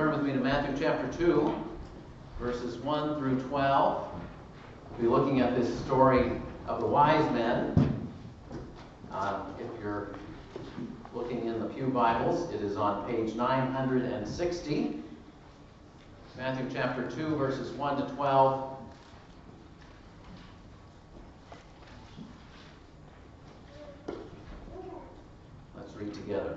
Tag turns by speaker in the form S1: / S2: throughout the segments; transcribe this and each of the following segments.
S1: turn with me to Matthew chapter 2, verses 1 through 12. We'll be looking at this story of the wise men. Uh, if you're looking in the Pew Bibles, it is on page 960. Matthew chapter 2, verses 1 to 12. Let's read together.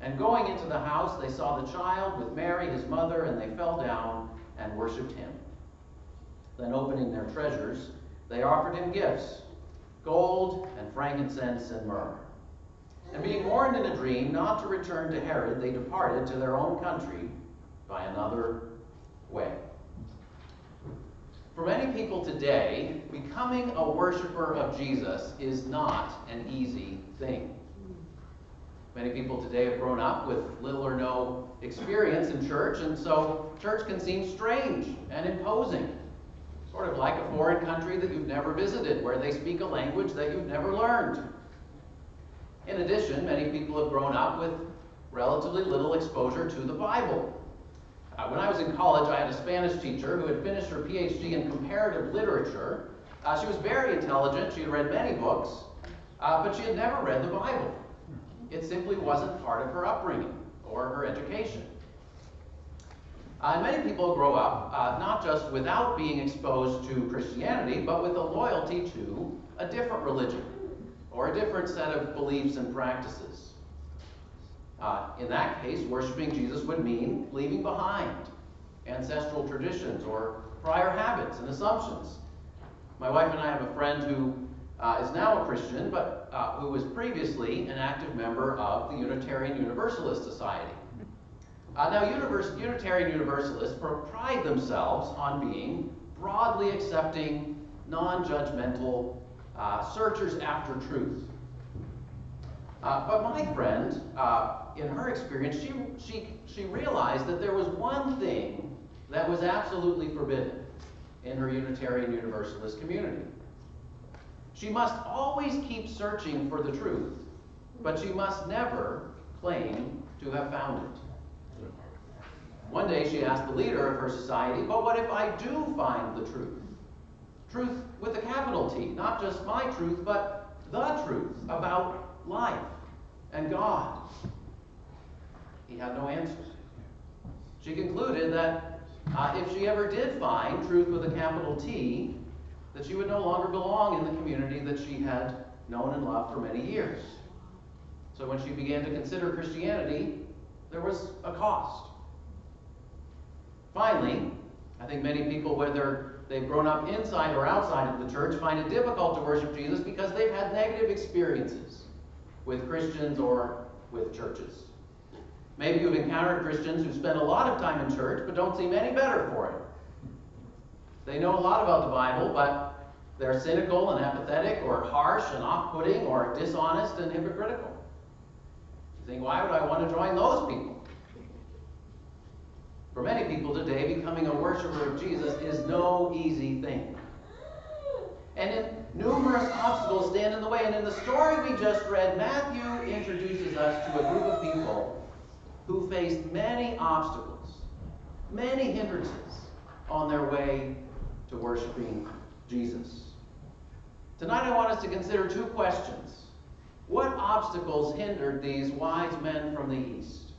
S1: And going into the house, they saw the child with Mary, his mother, and they fell down and worshipped him. Then, opening their treasures, they offered him gifts gold and frankincense and myrrh. And being warned in a dream not to return to Herod, they departed to their own country by another way. For many people today, becoming a worshiper of Jesus is not an easy thing. Many people today have grown up with little or no experience in church, and so church can seem strange and imposing. Sort of like a foreign country that you've never visited, where they speak a language that you've never learned. In addition, many people have grown up with relatively little exposure to the Bible. Uh, when I was in college, I had a Spanish teacher who had finished her PhD in comparative literature. Uh, she was very intelligent, she had read many books, uh, but she had never read the Bible. It simply wasn't part of her upbringing or her education. Uh, many people grow up uh, not just without being exposed to Christianity, but with a loyalty to a different religion or a different set of beliefs and practices. Uh, in that case, worshiping Jesus would mean leaving behind ancestral traditions or prior habits and assumptions. My wife and I have a friend who uh, is now a Christian, but uh, who was previously an active member of the Unitarian Universalist Society. Uh, now, Univers Unitarian Universalists pride themselves on being broadly accepting, non judgmental uh, searchers after truth. Uh, but my friend, uh, in her experience, she, she, she realized that there was one thing that was absolutely forbidden in her Unitarian Universalist community. She must always keep searching for the truth, but she must never claim to have found it. One day she asked the leader of her society, But what if I do find the truth? Truth with a capital T, not just my truth, but the truth about life and God. He had no answer. She concluded that uh, if she ever did find truth with a capital T, that she would no longer belong in the community that she had known and loved for many years. So when she began to consider Christianity, there was a cost. Finally, I think many people, whether they've grown up inside or outside of the church, find it difficult to worship Jesus because they've had negative experiences with Christians or with churches. Maybe you've encountered Christians who spend a lot of time in church but don't seem any better for it. They know a lot about the Bible, but they're cynical and apathetic, or harsh and off putting, or dishonest and hypocritical. You think, why would I want to join those people? For many people today, becoming a worshiper of Jesus is no easy thing. And numerous obstacles stand in the way. And in the story we just read, Matthew introduces us to a group of people who faced many obstacles, many hindrances on their way to worshiping Jesus. Tonight I want us to consider two questions. What obstacles hindered these wise men from the east?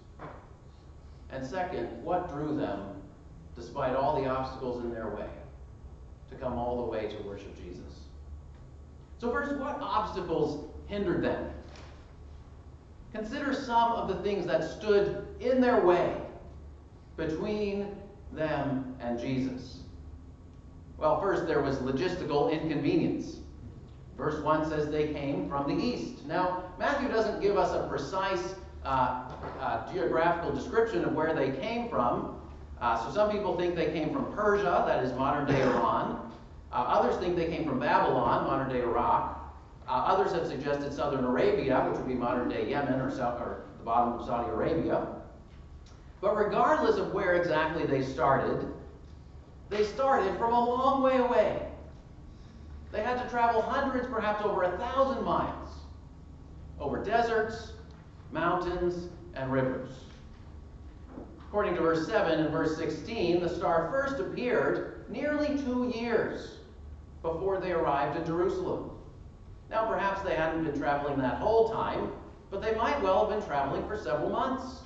S1: And second, what drew them, despite all the obstacles in their way, to come all the way to worship Jesus? So, first, what obstacles hindered them? Consider some of the things that stood in their way between them and Jesus. Well, first, there was logistical inconvenience. Verse 1 says they came from the east. Now, Matthew doesn't give us a precise uh, uh, geographical description of where they came from. Uh, so some people think they came from Persia, that is modern day Iran. Uh, others think they came from Babylon, modern day Iraq. Uh, others have suggested southern Arabia, which would be modern day Yemen or, South, or the bottom of Saudi Arabia. But regardless of where exactly they started, they started from a long way away. They had to travel hundreds, perhaps over a thousand miles, over deserts, mountains, and rivers. According to verse 7 and verse 16, the star first appeared nearly two years before they arrived in Jerusalem. Now, perhaps they hadn't been traveling that whole time, but they might well have been traveling for several months.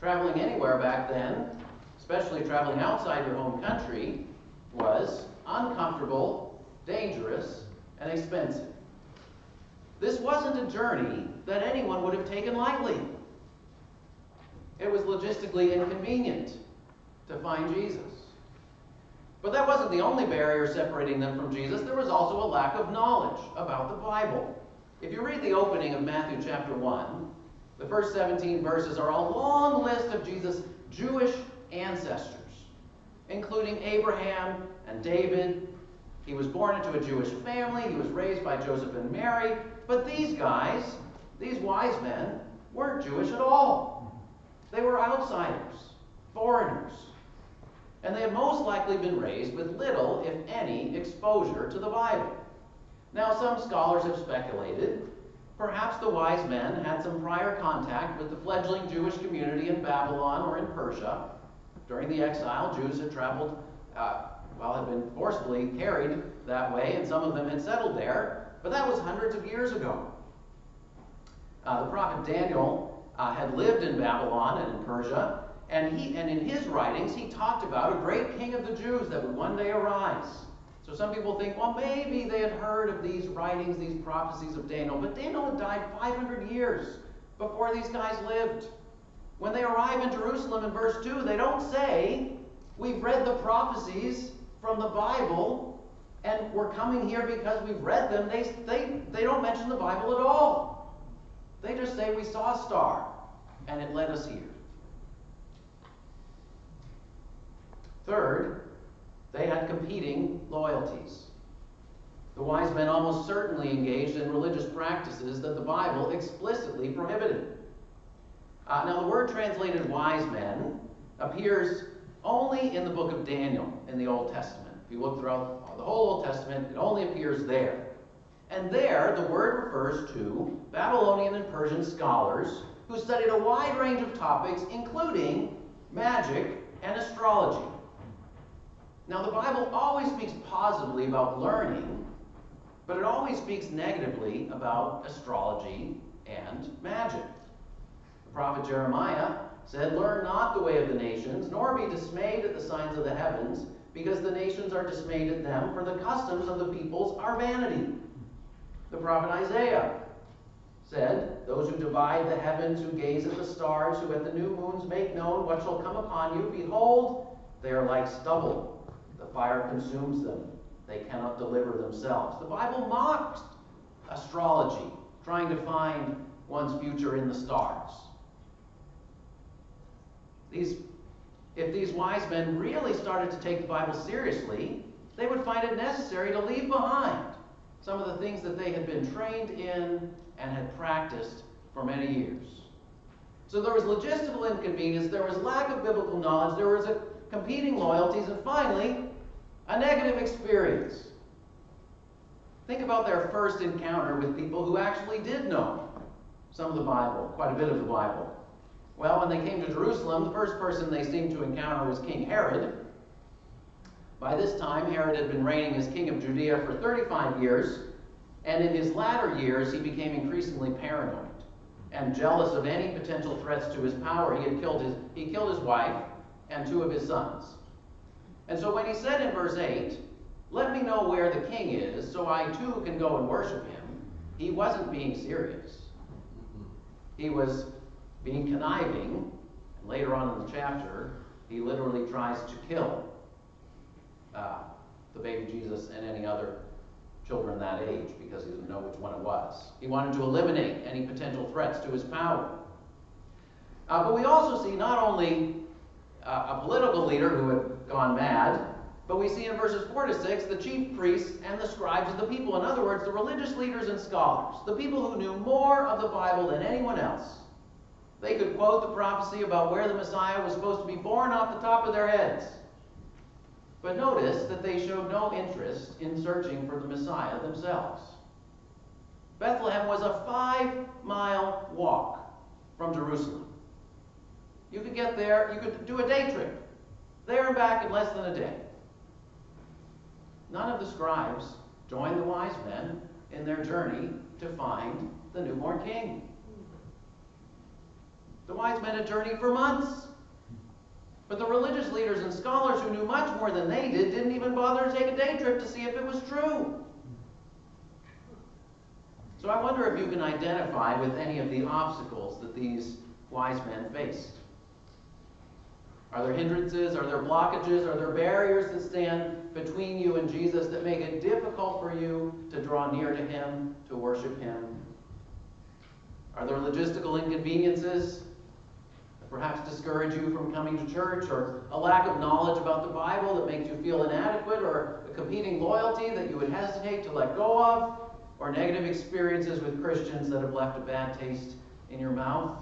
S1: Traveling anywhere back then, especially traveling outside your home country, was uncomfortable, dangerous, and expensive. This wasn't a journey that anyone would have taken lightly. It was logistically inconvenient to find Jesus. But that wasn't the only barrier separating them from Jesus. There was also a lack of knowledge about the Bible. If you read the opening of Matthew chapter 1, the first 17 verses are a long list of Jesus' Jewish ancestors, including Abraham and David. He was born into a Jewish family. He was raised by Joseph and Mary. But these guys, these wise men, weren't Jewish at all. They were outsiders, foreigners and they have most likely been raised with little, if any, exposure to the Bible. Now, some scholars have speculated perhaps the wise men had some prior contact with the fledgling Jewish community in Babylon or in Persia. During the exile, Jews had traveled, uh, well, had been forcibly carried that way, and some of them had settled there, but that was hundreds of years ago. Uh, the prophet Daniel uh, had lived in Babylon and in Persia, and, he, and in his writings, he talked about a great king of the Jews that would one day arise. So some people think, well, maybe they had heard of these writings, these prophecies of Daniel. But Daniel had died 500 years before these guys lived. When they arrive in Jerusalem in verse 2, they don't say, We've read the prophecies from the Bible and we're coming here because we've read them. They, they, they don't mention the Bible at all. They just say, We saw a star and it led us here. Third, they had competing loyalties. The wise men almost certainly engaged in religious practices that the Bible explicitly prohibited. Uh, now, the word translated wise men appears only in the book of Daniel in the Old Testament. If you look throughout the whole Old Testament, it only appears there. And there, the word refers to Babylonian and Persian scholars who studied a wide range of topics, including magic and astrology. Now, the Bible always speaks positively about learning, but it always speaks negatively about astrology and magic. Prophet Jeremiah said, Learn not the way of the nations, nor be dismayed at the signs of the heavens, because the nations are dismayed at them, for the customs of the peoples are vanity. The prophet Isaiah said, Those who divide the heavens, who gaze at the stars, who at the new moons make known what shall come upon you, behold, they are like stubble The fire consumes them. They cannot deliver themselves. The Bible mocks astrology, trying to find one's future in the stars. These, if these wise men really started to take the Bible seriously, they would find it necessary to leave behind some of the things that they had been trained in and had practiced for many years. So there was logistical inconvenience, there was lack of biblical knowledge, there was competing loyalties, and finally, a negative experience. Think about their first encounter with people who actually did know some of the Bible, quite a bit of the Bible. Well, when they came to Jerusalem, the first person they seemed to encounter was King Herod. By this time, Herod had been reigning as king of Judea for 35 years, and in his latter years, he became increasingly paranoid and jealous of any potential threats to his power. He had killed his, he killed his wife and two of his sons. And so when he said in verse 8, Let me know where the king is, so I too can go and worship him, he wasn't being serious. He was being conniving. And later on in the chapter, he literally tries to kill uh, the baby Jesus and any other children that age because he didn't know which one it was. He wanted to eliminate any potential threats to his power. Uh, but we also see not only uh, a political leader who had gone mad, but we see in verses 4 to 6 the chief priests and the scribes of the people. In other words, the religious leaders and scholars, the people who knew more of the Bible than anyone else. They could quote the prophecy about where the Messiah was supposed to be born off the top of their heads. But notice that they showed no interest in searching for the Messiah themselves. Bethlehem was a five mile walk from Jerusalem. You could get there, you could do a day trip, there and back in less than a day. None of the scribes joined the wise men in their journey to find the newborn king. The wise men had journeyed for months. But the religious leaders and scholars who knew much more than they did didn't even bother to take a day trip to see if it was true. So I wonder if you can identify with any of the obstacles that these wise men faced. Are there hindrances? Are there blockages? Are there barriers that stand between you and Jesus that make it difficult for you to draw near to Him, to worship Him? Are there logistical inconveniences perhaps discourage you from coming to church, or a lack of knowledge about the Bible that makes you feel inadequate, or a competing loyalty that you would hesitate to let go of, or negative experiences with Christians that have left a bad taste in your mouth.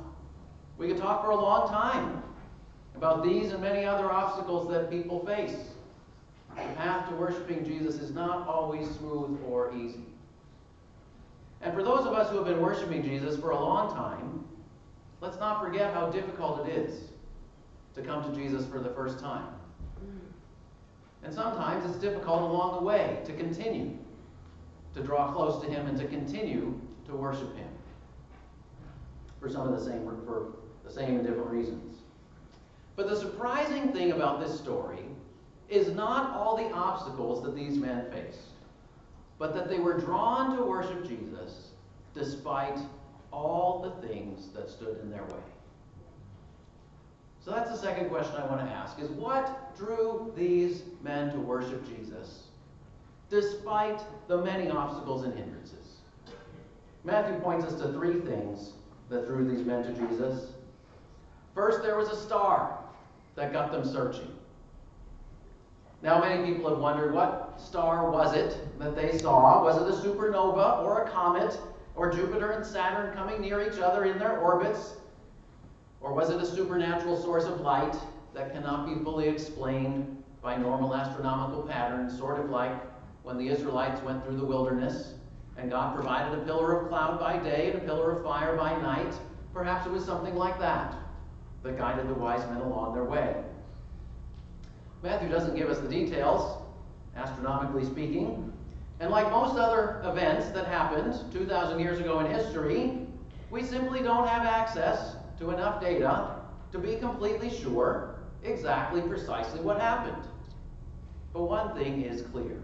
S1: We could talk for a long time about these and many other obstacles that people face. The path to worshiping Jesus is not always smooth or easy. And for those of us who have been worshiping Jesus for a long time, Let's not forget how difficult it is to come to Jesus for the first time. Mm. And sometimes it's difficult along the way to continue to draw close to Him and to continue to worship Him for some of the same for the same and different reasons. But the surprising thing about this story is not all the obstacles that these men faced, but that they were drawn to worship Jesus despite all the things that stood in their way. So that's the second question I want to ask is what drew these men to worship Jesus despite the many obstacles and hindrances? Matthew points us to three things that drew these men to Jesus. First, there was a star that got them searching. Now, many people have wondered what star was it that they saw? Was it a supernova or a comet or Jupiter and Saturn coming near each other in their orbits? Or was it a supernatural source of light that cannot be fully explained by normal astronomical patterns, sort of like when the Israelites went through the wilderness and God provided a pillar of cloud by day and a pillar of fire by night? Perhaps it was something like that that guided the wise men along their way. Matthew doesn't give us the details, astronomically speaking, and like most other events that happened 2,000 years ago in history, we simply don't have access to enough data to be completely sure exactly precisely what happened. But one thing is clear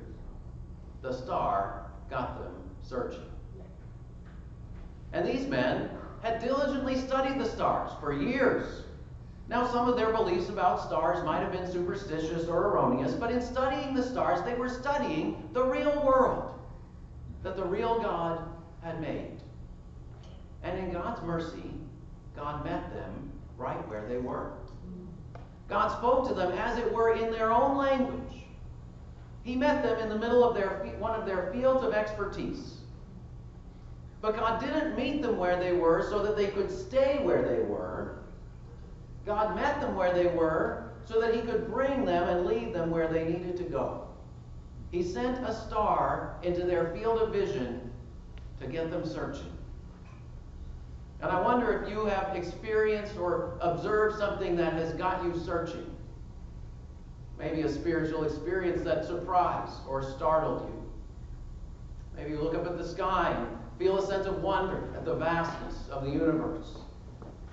S1: the star got them searching. And these men had diligently studied the stars for years. Now, some of their beliefs about stars might have been superstitious or erroneous, but in studying the stars, they were studying the real world that the real God had made. And in God's mercy, God met them right where they were. God spoke to them, as it were, in their own language. He met them in the middle of their, one of their fields of expertise. But God didn't meet them where they were so that they could stay where they were. God met them where they were so that he could bring them and lead them where they needed to go. He sent a star into their field of vision to get them searching. And I wonder if you have experienced or observed something that has got you searching. Maybe a spiritual experience that surprised or startled you. Maybe you look up at the sky and feel a sense of wonder at the vastness of the universe.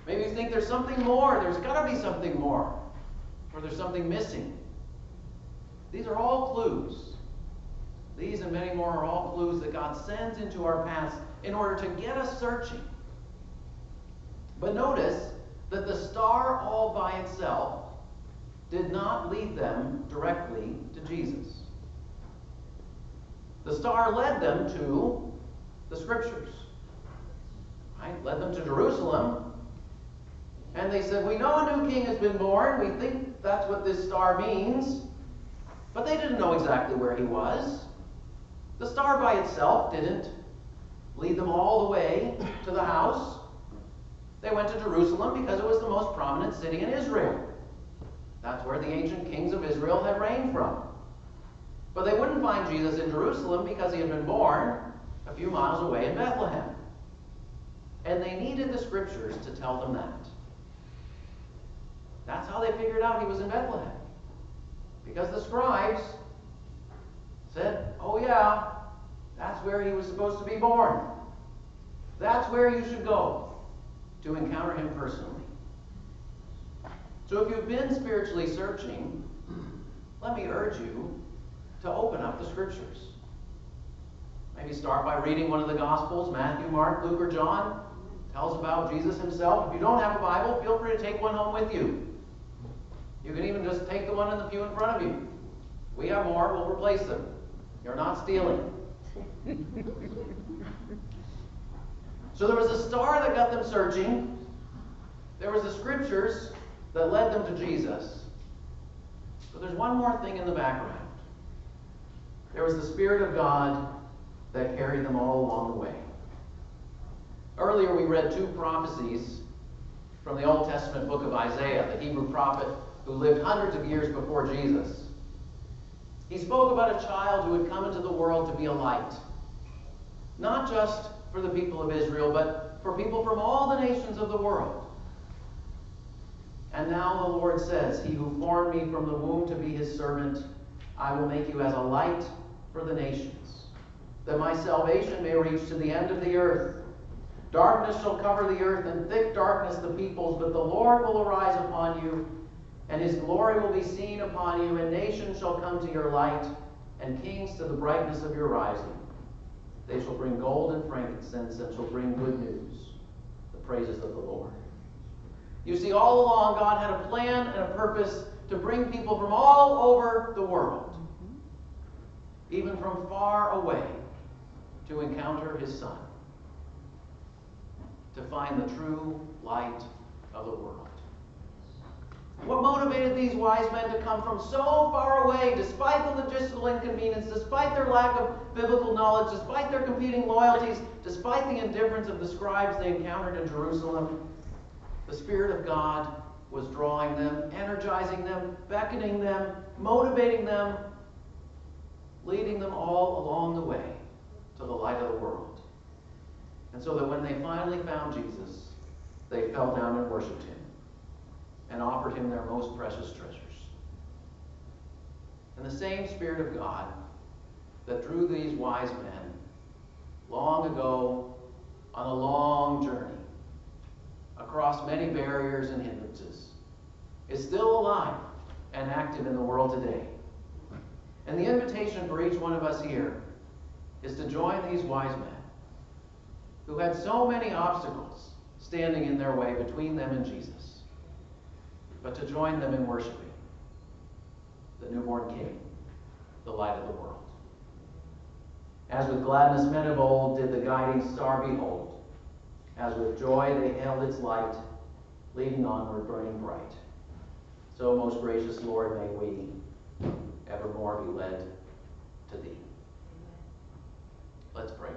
S1: Maybe you think there's something more, there's got to be something more, or there's something missing. These are all clues. These and many more are all clues that God sends into our paths in order to get us searching. But notice that the star all by itself did not lead them directly to Jesus. The star led them to the scriptures. Right? Led them to Jerusalem. And they said, We know a new king has been born. We think that's what this star means. But they didn't know exactly where he was. The star by itself didn't lead them all the way to the house. They went to Jerusalem because it was the most prominent city in Israel. That's where the ancient kings of Israel had reigned from. But they wouldn't find Jesus in Jerusalem because he had been born a few miles away in Bethlehem. And they needed the scriptures to tell them that. That's how they figured out he was in Bethlehem. Because the scribes said, oh, yeah, that's where he was supposed to be born. That's where you should go to encounter him personally. So if you've been spiritually searching, let me urge you to open up the scriptures. Maybe start by reading one of the Gospels Matthew, Mark, Luke, or John. Tells about Jesus himself. If you don't have a Bible, feel free to take one home with you. You can even just take the one in the pew in front of you. We have more, we'll replace them. You're not stealing. so there was a star that got them searching. There was the scriptures that led them to Jesus. But there's one more thing in the background. There was the Spirit of God that carried them all along the way. Earlier, we read two prophecies from the Old Testament book of Isaiah, the Hebrew prophet who lived hundreds of years before Jesus. He spoke about a child who would come into the world to be a light, not just for the people of Israel, but for people from all the nations of the world. And now the Lord says, He who formed me from the womb to be his servant, I will make you as a light for the nations, that my salvation may reach to the end of the earth. Darkness shall cover the earth, and thick darkness the peoples, but the Lord will arise upon you, and his glory will be seen upon you, and nations shall come to your light, and kings to the brightness of your rising. They shall bring gold and frankincense, and shall bring good news, the praises of the Lord. You see, all along, God had a plan and a purpose to bring people from all over the world, even from far away, to encounter His Son, to find the true light of the world. Motivated these wise men to come from so far away, despite the logistical inconvenience, despite their lack of biblical knowledge, despite their competing loyalties, despite the indifference of the scribes they encountered in Jerusalem? The Spirit of God was drawing them, energizing them, beckoning them, motivating them, leading them all along the way to the light of the world. And so that when they finally found Jesus, they fell down and worshiped him and offered him their most precious treasures. And the same Spirit of God that drew these wise men long ago on a long journey across many barriers and hindrances, is still alive and active in the world today. And the invitation for each one of us here is to join these wise men who had so many obstacles standing in their way between them and Jesus, but to join them in worshiping the newborn King, the light of the world. As with gladness men of old did the guiding star behold, as with joy they hailed its light, leading onward, burning bright. So, most gracious Lord, may we evermore be led to Thee. Let's pray.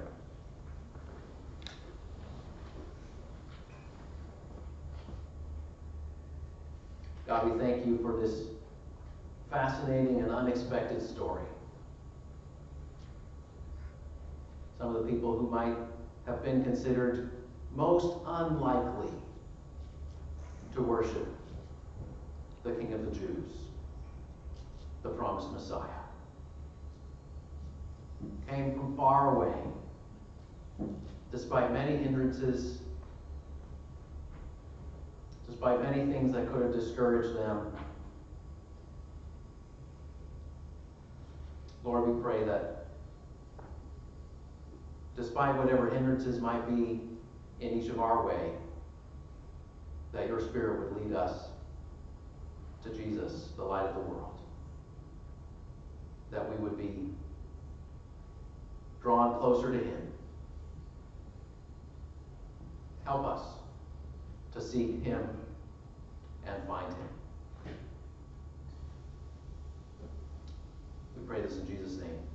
S1: God, we thank you for this fascinating and unexpected story some of the people who might have been considered most unlikely to worship the King of the Jews, the promised Messiah. Came from far away, despite many hindrances, despite many things that could have discouraged them. Lord, we pray that despite whatever hindrances might be in each of our way, that your Spirit would lead us to Jesus, the light of the world. That we would be drawn closer to Him. Help us to seek Him and find Him. We pray this in Jesus' name.